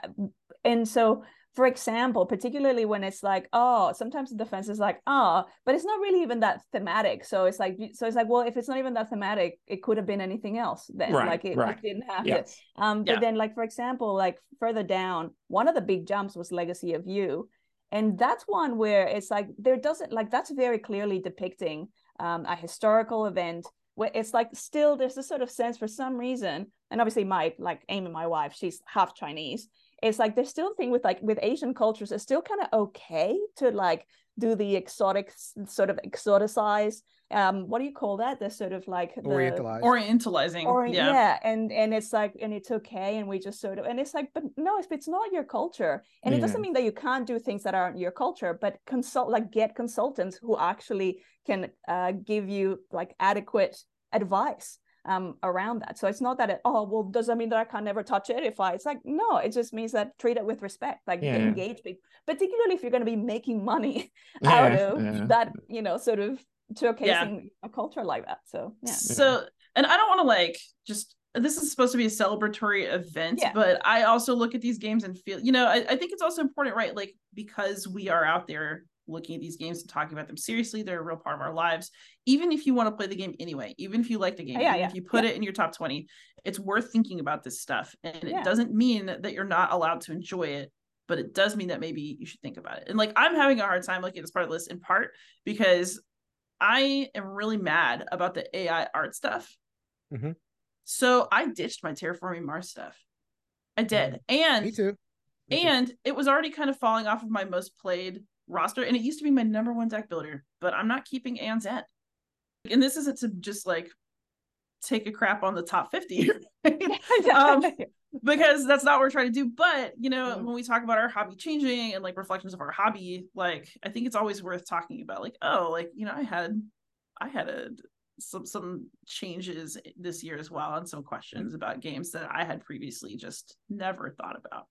S5: and so for example, particularly when it's like, oh, sometimes the defense is like, oh, but it's not really even that thematic. So it's like, so it's like, well, if it's not even that thematic, it could have been anything else. Then
S3: Right,
S5: like it, it
S3: right.
S5: didn't have to.
S3: yes.
S5: Um, but
S2: Yeah.
S5: then, like for example, like further down, one of the big jumps was Legacy of Yu, and that's one where it's like there doesn't like that's very clearly depicting um, a historical event where it's like still there's this sort of sense for some reason, and obviously my like Amy, my wife, she's half Chinese. It's like there's still a thing with like with Asian cultures, it's still kind of okay to like do the exotic sort of exoticize. Um, what do you call that? The sort of like the,
S4: Orientalized.
S2: orientalizing.
S5: or
S2: yeah.
S5: yeah. and and it's like and it's okay and we just sort of and it's like but no if it's not your culture and it doesn't mean that you can't do things that aren't your culture but consult like get consultants who actually can uh, give you like adequate advice um around that so it's not that it, oh well does that mean that i can never touch it if i it's like no it just means that treat it with respect like
S3: Yeah.
S5: engage people particularly if you're going to be making money out
S3: Yeah,
S5: of
S3: yeah.
S5: that you know sort of showcasing a culture like that so yeah
S2: So, and I don't want to like just this is supposed to be a celebratory event,
S5: Yeah.
S2: but I also look at these games and feel, you know, I, I think it's also important, right? Like, because we are out there looking at these games and talking about them seriously, they're a real part of our lives. Even if you want to play the game anyway, even if you like the game,
S5: Yeah, yeah,
S2: if you put
S5: yeah.
S2: it in your top 20, it's worth thinking about this stuff. And it doesn't mean that you're not allowed to enjoy it. But it does mean that maybe you should think about it. And like I'm having a hard time looking at this part of the list in part because I am really mad about the AI art stuff.
S4: Mhm.
S2: So I ditched my terraforming Mars stuff. I did. And
S4: Me too. Me too.
S2: and it was already kind of falling off of my most played roster. And it used to be my number one deck builder, but I'm not keeping Aeon's End. And this isn't to just like take a crap on the top 50. right? Um, because that's not what we're trying to do. But you know,
S5: Mm.
S2: when we talk about our hobby changing and like reflections of our hobby, like I think it's always worth talking about, like, oh, like you know, I had I had a some some changes this year as well and some questions about games that I had previously just never thought about.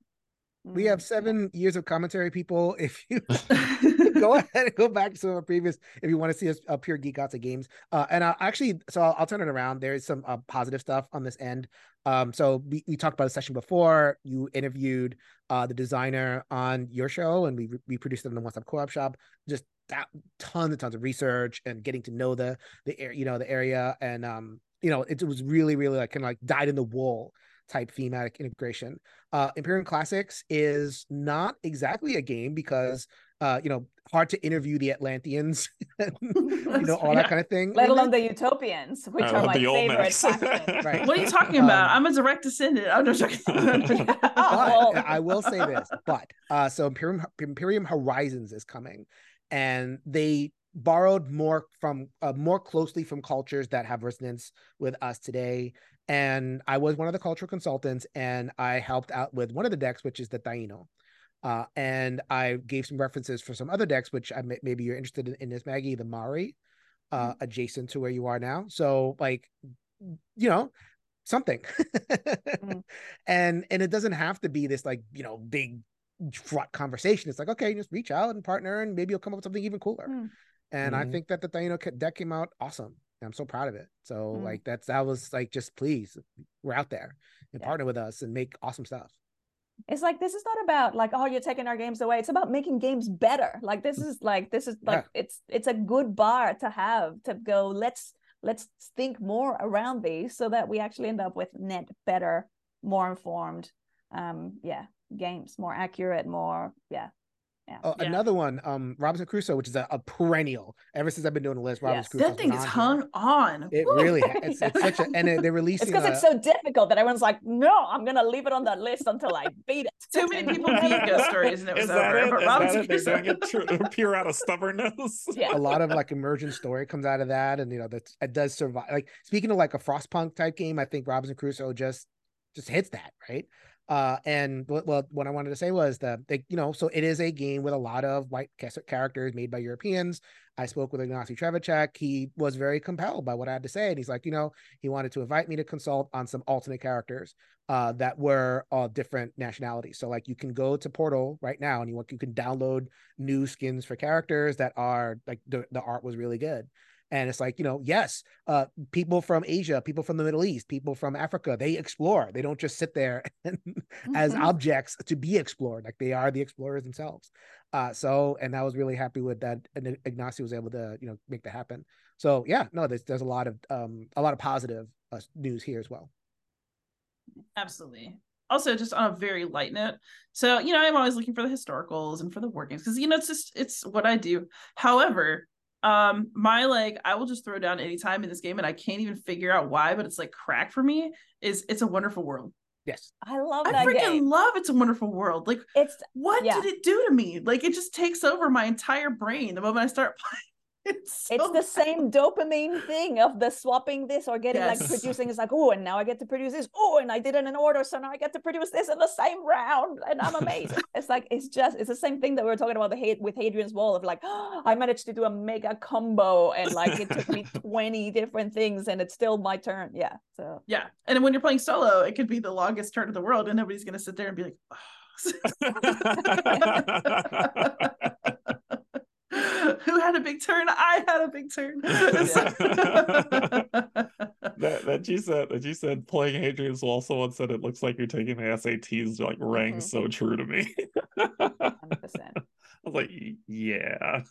S4: We have seven years of commentary, people. If you go ahead and go back to some of our previous if you want to see us uh, pure geek out of games. Uh, and i actually, so I'll, I'll, turn it around. There's some uh, positive stuff on this end. Um, so we, we talked about the session before. You interviewed uh, the designer on your show, and we we produced it in the One Stop Co-op Shop. Just that, tons and tons of research and getting to know the the air, you know, the area, and um, you know, it, it was really really like kind of like dyed in the wool type thematic integration. Uh, Imperium Classics is not exactly a game because uh, you know, hard to interview the Atlanteans, you know, all that kind of thing.
S5: Let alone the Utopians, which uh, are my favorite
S2: factions. right. What are you talking about? Um, I'm a direct descendant. I'm just
S4: but, I will say this, but uh, so Imperium Imperium Horizons is coming, and they borrowed more from uh, more closely from cultures that have resonance with us today and I was one of the cultural consultants, and I helped out with one of the decks, which is the Taino. Uh, and I gave some references for some other decks, which I may, maybe you're interested in, in this, Maggie, the Maori, uh, mm-hmm. adjacent to where you are now. So, like, you know, something. mm-hmm. And and it doesn't have to be this like you know big fraught conversation. It's like okay, just reach out and partner, and maybe you'll come up with something even cooler. Mm-hmm. And I mm-hmm. think that the Taino deck came out awesome. I'm so proud of it. So mm. like that's that was like just please, we're out there and yeah. partner with us and make awesome stuff.
S5: It's like this is not about like oh you're taking our games away. It's about making games better. Like this mm. is like this is like yeah. it's it's a good bar to have to go. Let's let's think more around these so that we actually end up with net better, more informed, um yeah games, more accurate, more yeah
S4: yeah. Uh, yeah. Another one, um, Robinson Crusoe, which is a, a, perennial. Ever since I've been doing the list, Robinson yes. Crusoe.
S2: That thing is hung on.
S4: It Woo! really, it's, it's such a, and they're releasing.
S5: It's because it's so difficult that everyone's like, no, I'm gonna leave it on the list until I beat it.
S2: Too many people beat ghost stories, and it was over. It? But Robinson
S3: Crusoe, doing it pure out of stubbornness.
S4: Yeah, a lot of like emergent story comes out of that, and you know that it does survive. Like speaking of like a Frostpunk type game, I think Robinson Crusoe just just hits that right. Uh, and well, what I wanted to say was that they, you know, so it is a game with a lot of white characters made by Europeans. I spoke with Ignacy Trzewiczek. He was very compelled by what I had to say, and he's like, you know, he wanted to invite me to consult on some alternate characters uh, that were all different nationalities. So, like, you can go to Portal right now, and you you can download new skins for characters that are like the the art was really good and it's like you know yes uh, people from asia people from the middle east people from africa they explore. They don't just sit there mm-hmm. as objects to be explored like they are the explorers themselves. Uh, so and i was really happy with that and ignacy was able to you know make that happen. So yeah no there's, there's a lot of um a lot of positive uh, news here as well.
S2: Absolutely. Also just on a very light note so you know i'm always looking for the historicals and for the workings because you know it's just it's what i do. However um, my like I will just throw down anytime in this game, and I can't even figure out why, but it's like crack for me. Is it's a wonderful world.
S4: Yes,
S5: I love.
S2: I freaking game. love It's a Wonderful World. Like, it's what yeah. did it do to me? Like, it just takes over my entire brain the moment I start playing.
S5: It's, so it's the same dopamine thing of the swapping this or getting yes. like producing is like oh and now I get to produce this oh and I did it in order so now I get to produce this in the same round and I'm amazing. it's like it's just it's the same thing that we were talking about the hate with Hadrian's Wall of like oh, I managed to do a mega combo and like it took me 20 different things and it's still my turn. Yeah. So
S2: yeah. And when you're playing solo, it could be the longest turn of the world and nobody's gonna sit there and be like oh. who had a big turn? I had a big turn.
S3: that that you said that you said playing Hadrian's Wall. Someone said it looks like you're taking the SATs. Like rang mm-hmm. so true to me. 100%. I was like, yeah.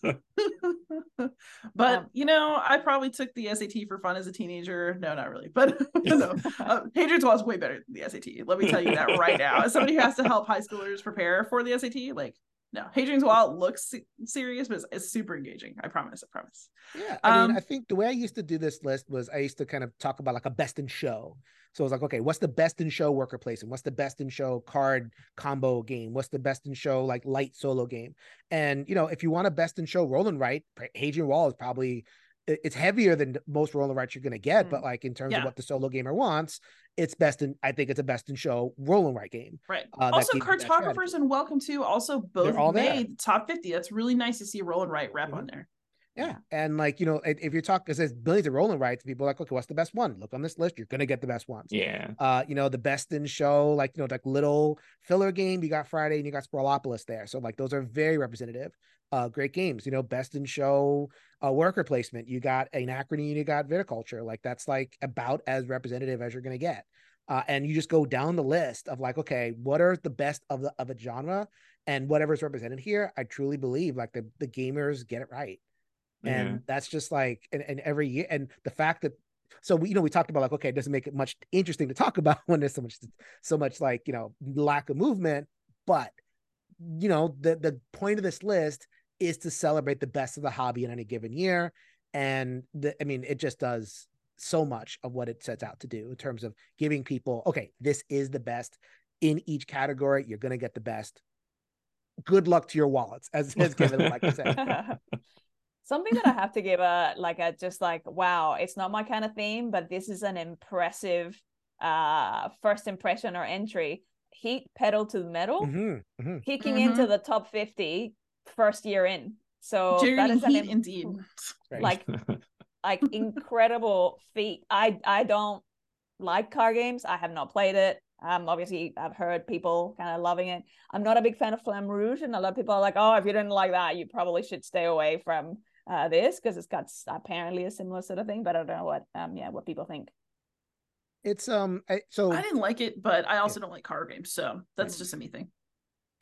S2: but um, you know, I probably took the SAT for fun as a teenager. No, not really. But no, uh, Hadrian's Wall is way better than the SAT. Let me tell you that right now. As somebody who has to help high schoolers prepare for the SAT, like no, Hadrian's Wall looks serious, but it's, it's, super engaging. I promise. I promise.
S4: Yeah, I um, mean, I think the way I used to do this list was I used to kind of talk about like a best in show. So I was like, okay, what's the best in show worker placement? What's the best in show card combo game? What's the best in show like light solo game? And you know, if you want a best in show roll and write, Hadrian Wall is probably it's heavier than most roll and writes you're going to get, mm. but like in terms yeah. of what the solo gamer wants, it's best in. I think it's a best in show roll and write game.
S2: Right. Uh, also, cartographers and welcome to also both made top fifty. That's really nice to see roll and write rep mm-hmm. on there.
S4: Yeah. And like, you know, if you're talking, because there's billions of roll and writes, people are like, okay, what's the best one? Look on this list. You're going to get the best ones.
S3: Yeah.
S4: Uh, you know, the best in show, like, you know, like little filler game, you got Friday and you got Sprawlopolis there. So like those are very representative. Uh, great games, you know, best in show, uh, worker placement. You got Anachrony and you got Viticulture. Like that's like about as representative as you're going to get. Uh, and you just go down the list of like, okay, what are the best of the of a genre and whatever's represented here? I truly believe like the the gamers get it right and
S3: Yeah.
S4: that's just like and, and every year and the fact that so we you know we talked about like okay it doesn't make it much interesting to talk about when there's so much so much like you know lack of movement but you know the the point of this list is to celebrate the best of the hobby in any given year. And the, i mean it just does so much of what it sets out to do in terms of giving people okay this is the best in each category. You're going to get the best. Good luck to your wallets as, as kevin would like to say
S5: Something that I have to give a like a just like wow, it's not my kind of theme, but this is an impressive uh first impression or entry. Heat pedal to the metal,
S4: Mhm, mhm.
S5: kicking
S2: Mhm.
S5: into the top 50 first year in. So that
S2: Jerry
S5: is an
S2: Heat,
S5: im-
S2: indeed.
S5: Like like incredible feat. I I don't like car games. I have not played it. Um, obviously I've heard people kind of loving it. I'm not a big fan of Flamme Rouge, and a lot of people are like, "Oh, if you didn't like that, you probably should stay away from uh, this because it's got apparently a similar sort of thing." But I don't know what um yeah what people think.
S4: it's um I- so
S2: I didn't like it, but I also don't like car games, so that's just a me thing.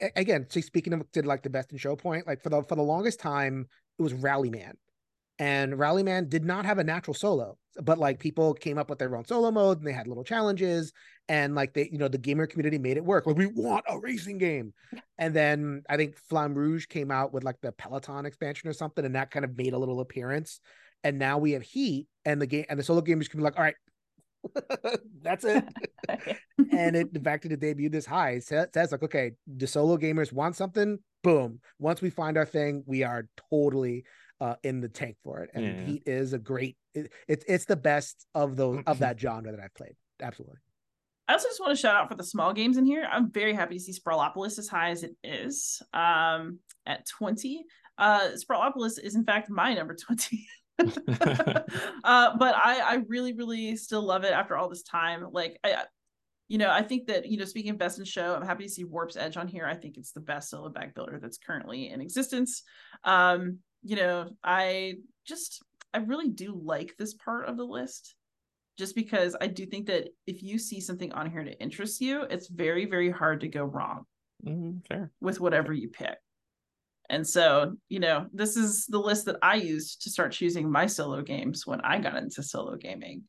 S4: a- again, so speaking of did like the best in show point, like for the for the longest time, it was Rallyman. And Rallyman did not have a natural solo, but like people came up with their own solo mode and they had little challenges and like they, you know, the gamer community made it work. Like we want a racing game. And then I think Flamme Rouge came out with like the Peloton expansion or something, and that kind of made a little appearance. And now we have Heat and the game and the solo gamers can be like, all right, that's it and it the fact it debuted this high sa- says like okay the solo gamers want something boom once we find our thing we are totally uh in the tank for it and
S3: Yeah.
S4: heat is a great it, it's it's the best of those of that genre that i've played absolutely
S2: I also just want to shout out for the small games in here. I'm very happy to see Sprawlopolis as high as it is um, at 20. Uh, Sprawlopolis is, in fact, my number 20. uh, but I, I really, really still love it after all this time. Like, I, I- you know, I think that, you know, speaking of best in show, I'm happy to see Warp's Edge on here. I think it's the best solo bag builder that's currently in existence. Um, you know, I just, I really do like this part of the list just because I do think that if you see something on here that interests you, it's very, very hard to go wrong
S3: Mhm, fair.
S2: with whatever you pick. And so, you know, this is the list that I used to start choosing my solo games when I got into solo gaming.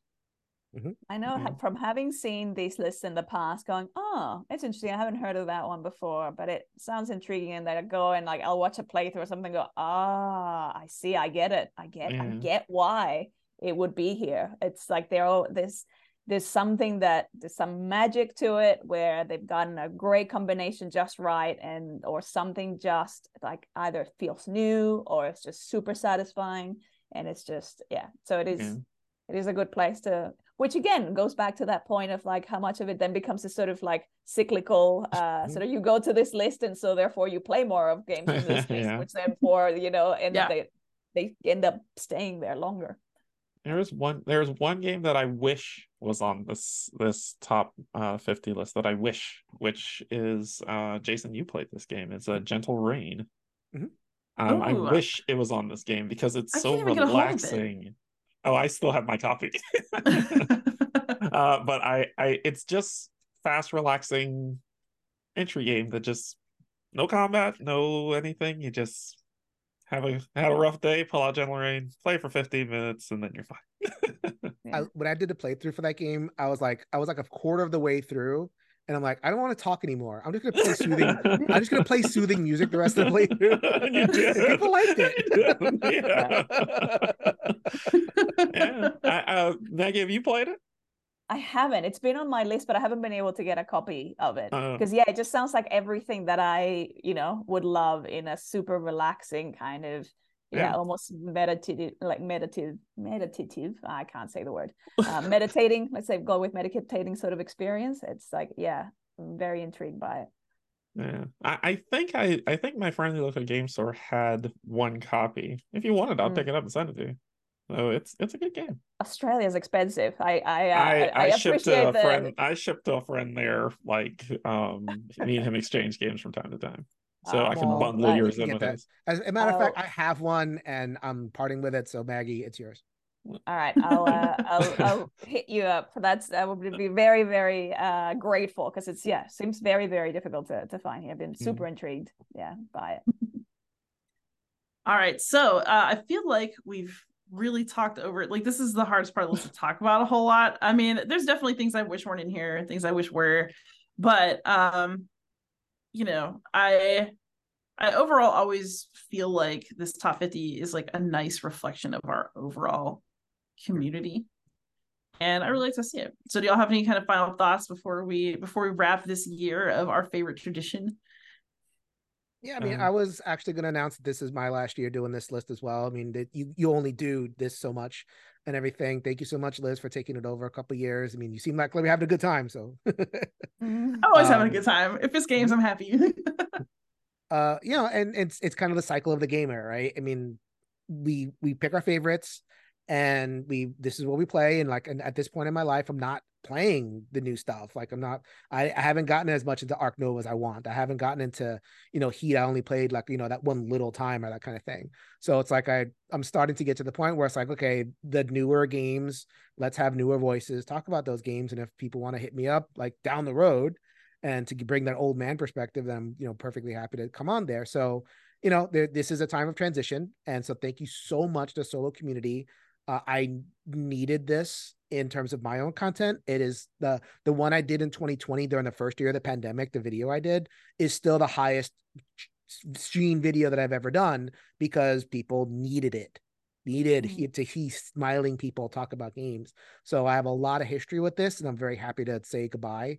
S5: I know
S3: Mhm.
S5: from having seen these lists in the past, going, oh, it's interesting. I haven't heard of that one before, but it sounds intriguing. And then I go and like I'll watch a playthrough or something. and Go, ah, I see. I get it. I get. I get why it would be here. It's like they're all this. There's something that there's some magic to it where they've gotten a great combination just right, and or something just like either feels new or it's just super satisfying, and it's just yeah. So it is it is a good place to which again goes back to that point of like how much of it then becomes a sort of like cyclical uh sort of you go to this list and so therefore you play more of games on this list
S3: Yeah.
S5: which then for you know and
S2: Yeah.
S5: they they end up staying there longer
S3: There's one there's one game that I wish was on this this top uh 50 list that I wish, which is uh Jason, you played this game. It's a Gentle Rain.
S4: Mhm.
S3: Um, I wish it was on this game because it's
S2: I
S3: so
S2: can't even get a hold of it.
S3: relaxing. Oh, I still have my copy. uh, but I, I it's just fast, relaxing entry game that just no combat, no anything. You just have a have a rough day, pull out Gentle Rain, play for 15 minutes, and then you're fine.
S4: I, when i did the playthrough for that game i was like i was like a quarter of the way through and i'm like i don't want to talk anymore. I'm just gonna play soothing i'm just gonna play soothing music the rest of the playthrough
S3: You
S4: people liked it.
S3: Yeah. I, uh, Maggie, have you played it?
S5: i haven't. It's been on my list but i haven't been able to get a copy of it.
S3: Uh.
S5: because yeah it just sounds like everything that i you know would love in a super relaxing kind of yeah,
S3: Yeah.
S5: almost meditative like meditative meditative i can't say the word uh, meditating let's say go with meditating sort of experience it's like yeah i'm very intrigued by it
S3: Yeah, I, I think I I think my friendly local game store had one copy. If you wanted, I'll
S5: Mm.
S3: pick it up and send it to you. So it's it's a good game.
S5: Australia's expensive. I I uh,
S3: I,
S5: I,
S3: I, shipped to a
S5: the
S3: friend. I shipped to a friend there. Like, um, me and him exchange games from time to time, so
S5: Oh,
S3: I can
S5: well,
S3: bundle
S5: I-
S3: yours
S4: you
S3: in
S4: get
S3: with
S4: that. As a matter of fact,
S5: Oh.
S4: I have one and I'm parting with it. So Maggie, it's yours.
S5: All right, I'll uh, I'll, I'll hit you up. That's I would be very very uh grateful because it's yeah seems very very difficult to to find here. I've been super intrigued. Yeah, by it.
S2: All right. So uh, I feel like we've really talked over it. Like this is the hardest part of the list to talk about a whole lot. I mean, there's definitely things I wish weren't in here, things I wish were, but um, you know, I I overall always feel like this top 50 is like a nice reflection of our overall community. And I really like to see it. So do y'all have any kind of final thoughts before we before we wrap this year of our favorite tradition?
S4: Yeah, I mean,
S3: Um,
S4: I was actually going to announce that this is my last year doing this list as well. I mean, that you you only do this so much and everything. Thank you so much, Liz, for taking it over a couple years. I mean, you seem like we're having a good time. So,
S2: I'm always having a
S4: Um,
S2: good time. If it's games, I'm happy.
S4: uh, you know, and it's it's kind of the cycle of the gamer, right? I mean, we we pick our favorites, and we this is what we play. And like, and at this point in my life, I'm not playing the new stuff. Like, I'm not. I, I haven't gotten as much into Ark Nova as I want. I haven't gotten into you know Heat. I only played like you know that one little time or that kind of thing. So it's like I I'm starting to get to the point where it's like, okay, the newer games, let's have newer voices talk about those games, and if people want to hit me up like down the road and to bring that old man perspective, then I'm you know perfectly happy to come on there. So you know there, this is a time of transition, and so thank you so much to solo community. Uh, I needed this in terms of my own content. It is the the one I did in 2020 during the first year of the pandemic. The video I did is still the highest stream video that I've ever done because people needed it needed
S5: Mhm.
S4: he, to hear smiling people talk about games. So I have a lot of history with this, and I'm very happy to say goodbye.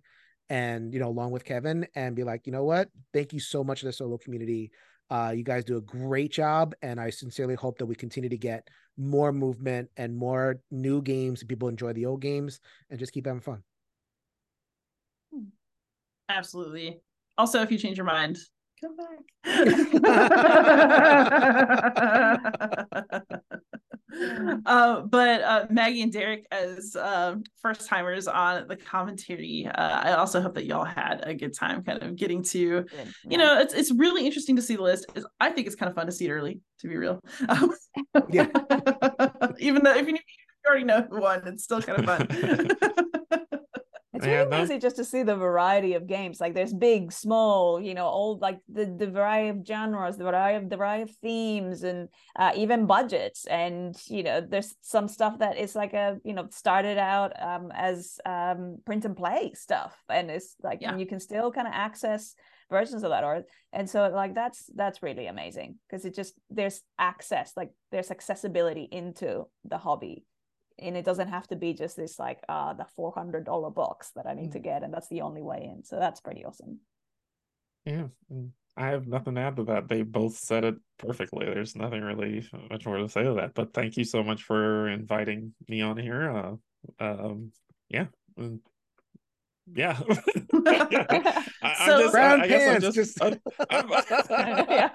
S4: And you know, along with Kevin, and be like, you know what? Thank you so much to the solo community. Uh, you guys do a great job, and I sincerely hope that we continue to get more movement and more new games. People enjoy the old games, and just keep having fun.
S2: Absolutely. Also, if you change your mind, come back. uh, but uh, Maggie and Derrick, as uh, first timers on the commentary, uh, I also hope that y'all had a good time, kind of getting to
S5: Good.
S2: you know it's it's really interesting to see the list It's- i think it's kind of fun to see it early to be real Um,
S4: Yeah.
S2: even though if you, you already know who won it's still kind of fun
S5: It's
S3: Yeah,
S5: really
S3: no-
S5: amazing just to see the variety of games. Like there's big, small, you know, old like the, the variety of genres, the variety of the variety of themes and uh, even budgets. And you know, there's some stuff that is like a, you know, started out um, as um, print and play stuff. And it's like
S2: Yeah.
S5: and you can still kind of access versions of that art. And so like that's that's really amazing because it just there's access, like there's accessibility into the hobby and it doesn't have to be just this like uh the $400 box that i need to get and that's the only way in so that's pretty awesome
S3: Yeah, I have nothing to add to that. They both said it perfectly. There's nothing really much more to say to that. But thank you so much for inviting me on here. Uh, um, yeah, mm, yeah. Yeah. I,
S2: So-
S3: I'm just,
S4: Brown
S3: I, I guess I'm
S4: pants,
S3: just,
S4: just-
S3: I'm, I'm,
S5: yeah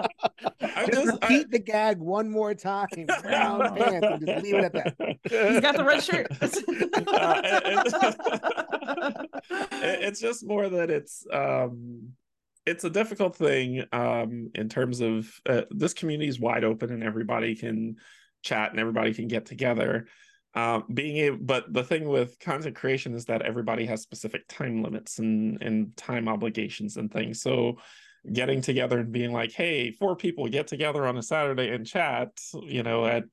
S3: I'm
S4: just
S3: just, I-
S4: repeat the gag one more time. Brown pants, and just leave it at that.
S2: he's got the red shirt
S3: Uh, it- it- it's just more that it's um it's a difficult thing um in terms of uh, this community is wide open and everybody can chat and everybody can get together um being able but the thing with content creation is that everybody has specific time limits and and time obligations and things so getting together and being like hey four people get together on a saturday and chat you know at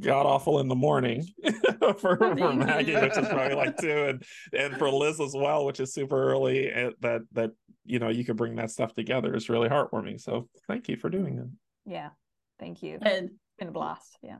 S3: god awful in the morning for, for Maggie, which is probably like two, and and for Liz as well, which is super early. And that that you know you could bring that stuff together is really heartwarming. So thank you for doing that.
S5: yeah thank you
S2: and
S5: it's been a blast yeah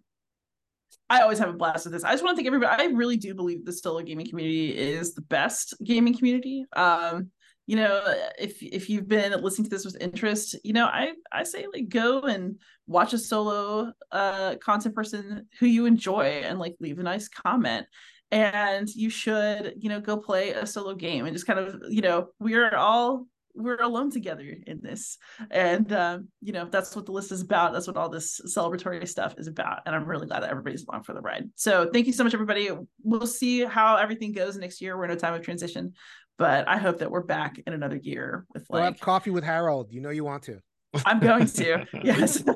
S2: I always have a blast with this. I just want to thank everybody. I really do believe the solo gaming community is the best gaming community. Um, you know, if if you've been listening to this with interest, you know, I I say like go and watch a solo uh content person who you enjoy and like leave a nice comment. And you should, you know, go play a solo game and just kind of, you know, we're all we're alone together in this. And um, you know that's what the list is about. That's what all this celebratory stuff is about. And i'm really glad that everybody's along for the ride. So thank you so much everybody. We'll see how everything goes next year. We're in a time of transition but i hope that we're back in another year with like We'll
S4: have coffee with Harold. You know you want to.
S2: i'm going to yes.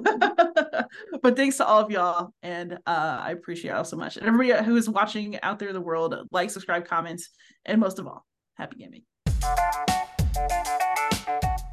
S2: But thanks to all of y'all. And uh i appreciate y'all so much. And everybody who is watching out there in the world like subscribe comment and most of all happy gaming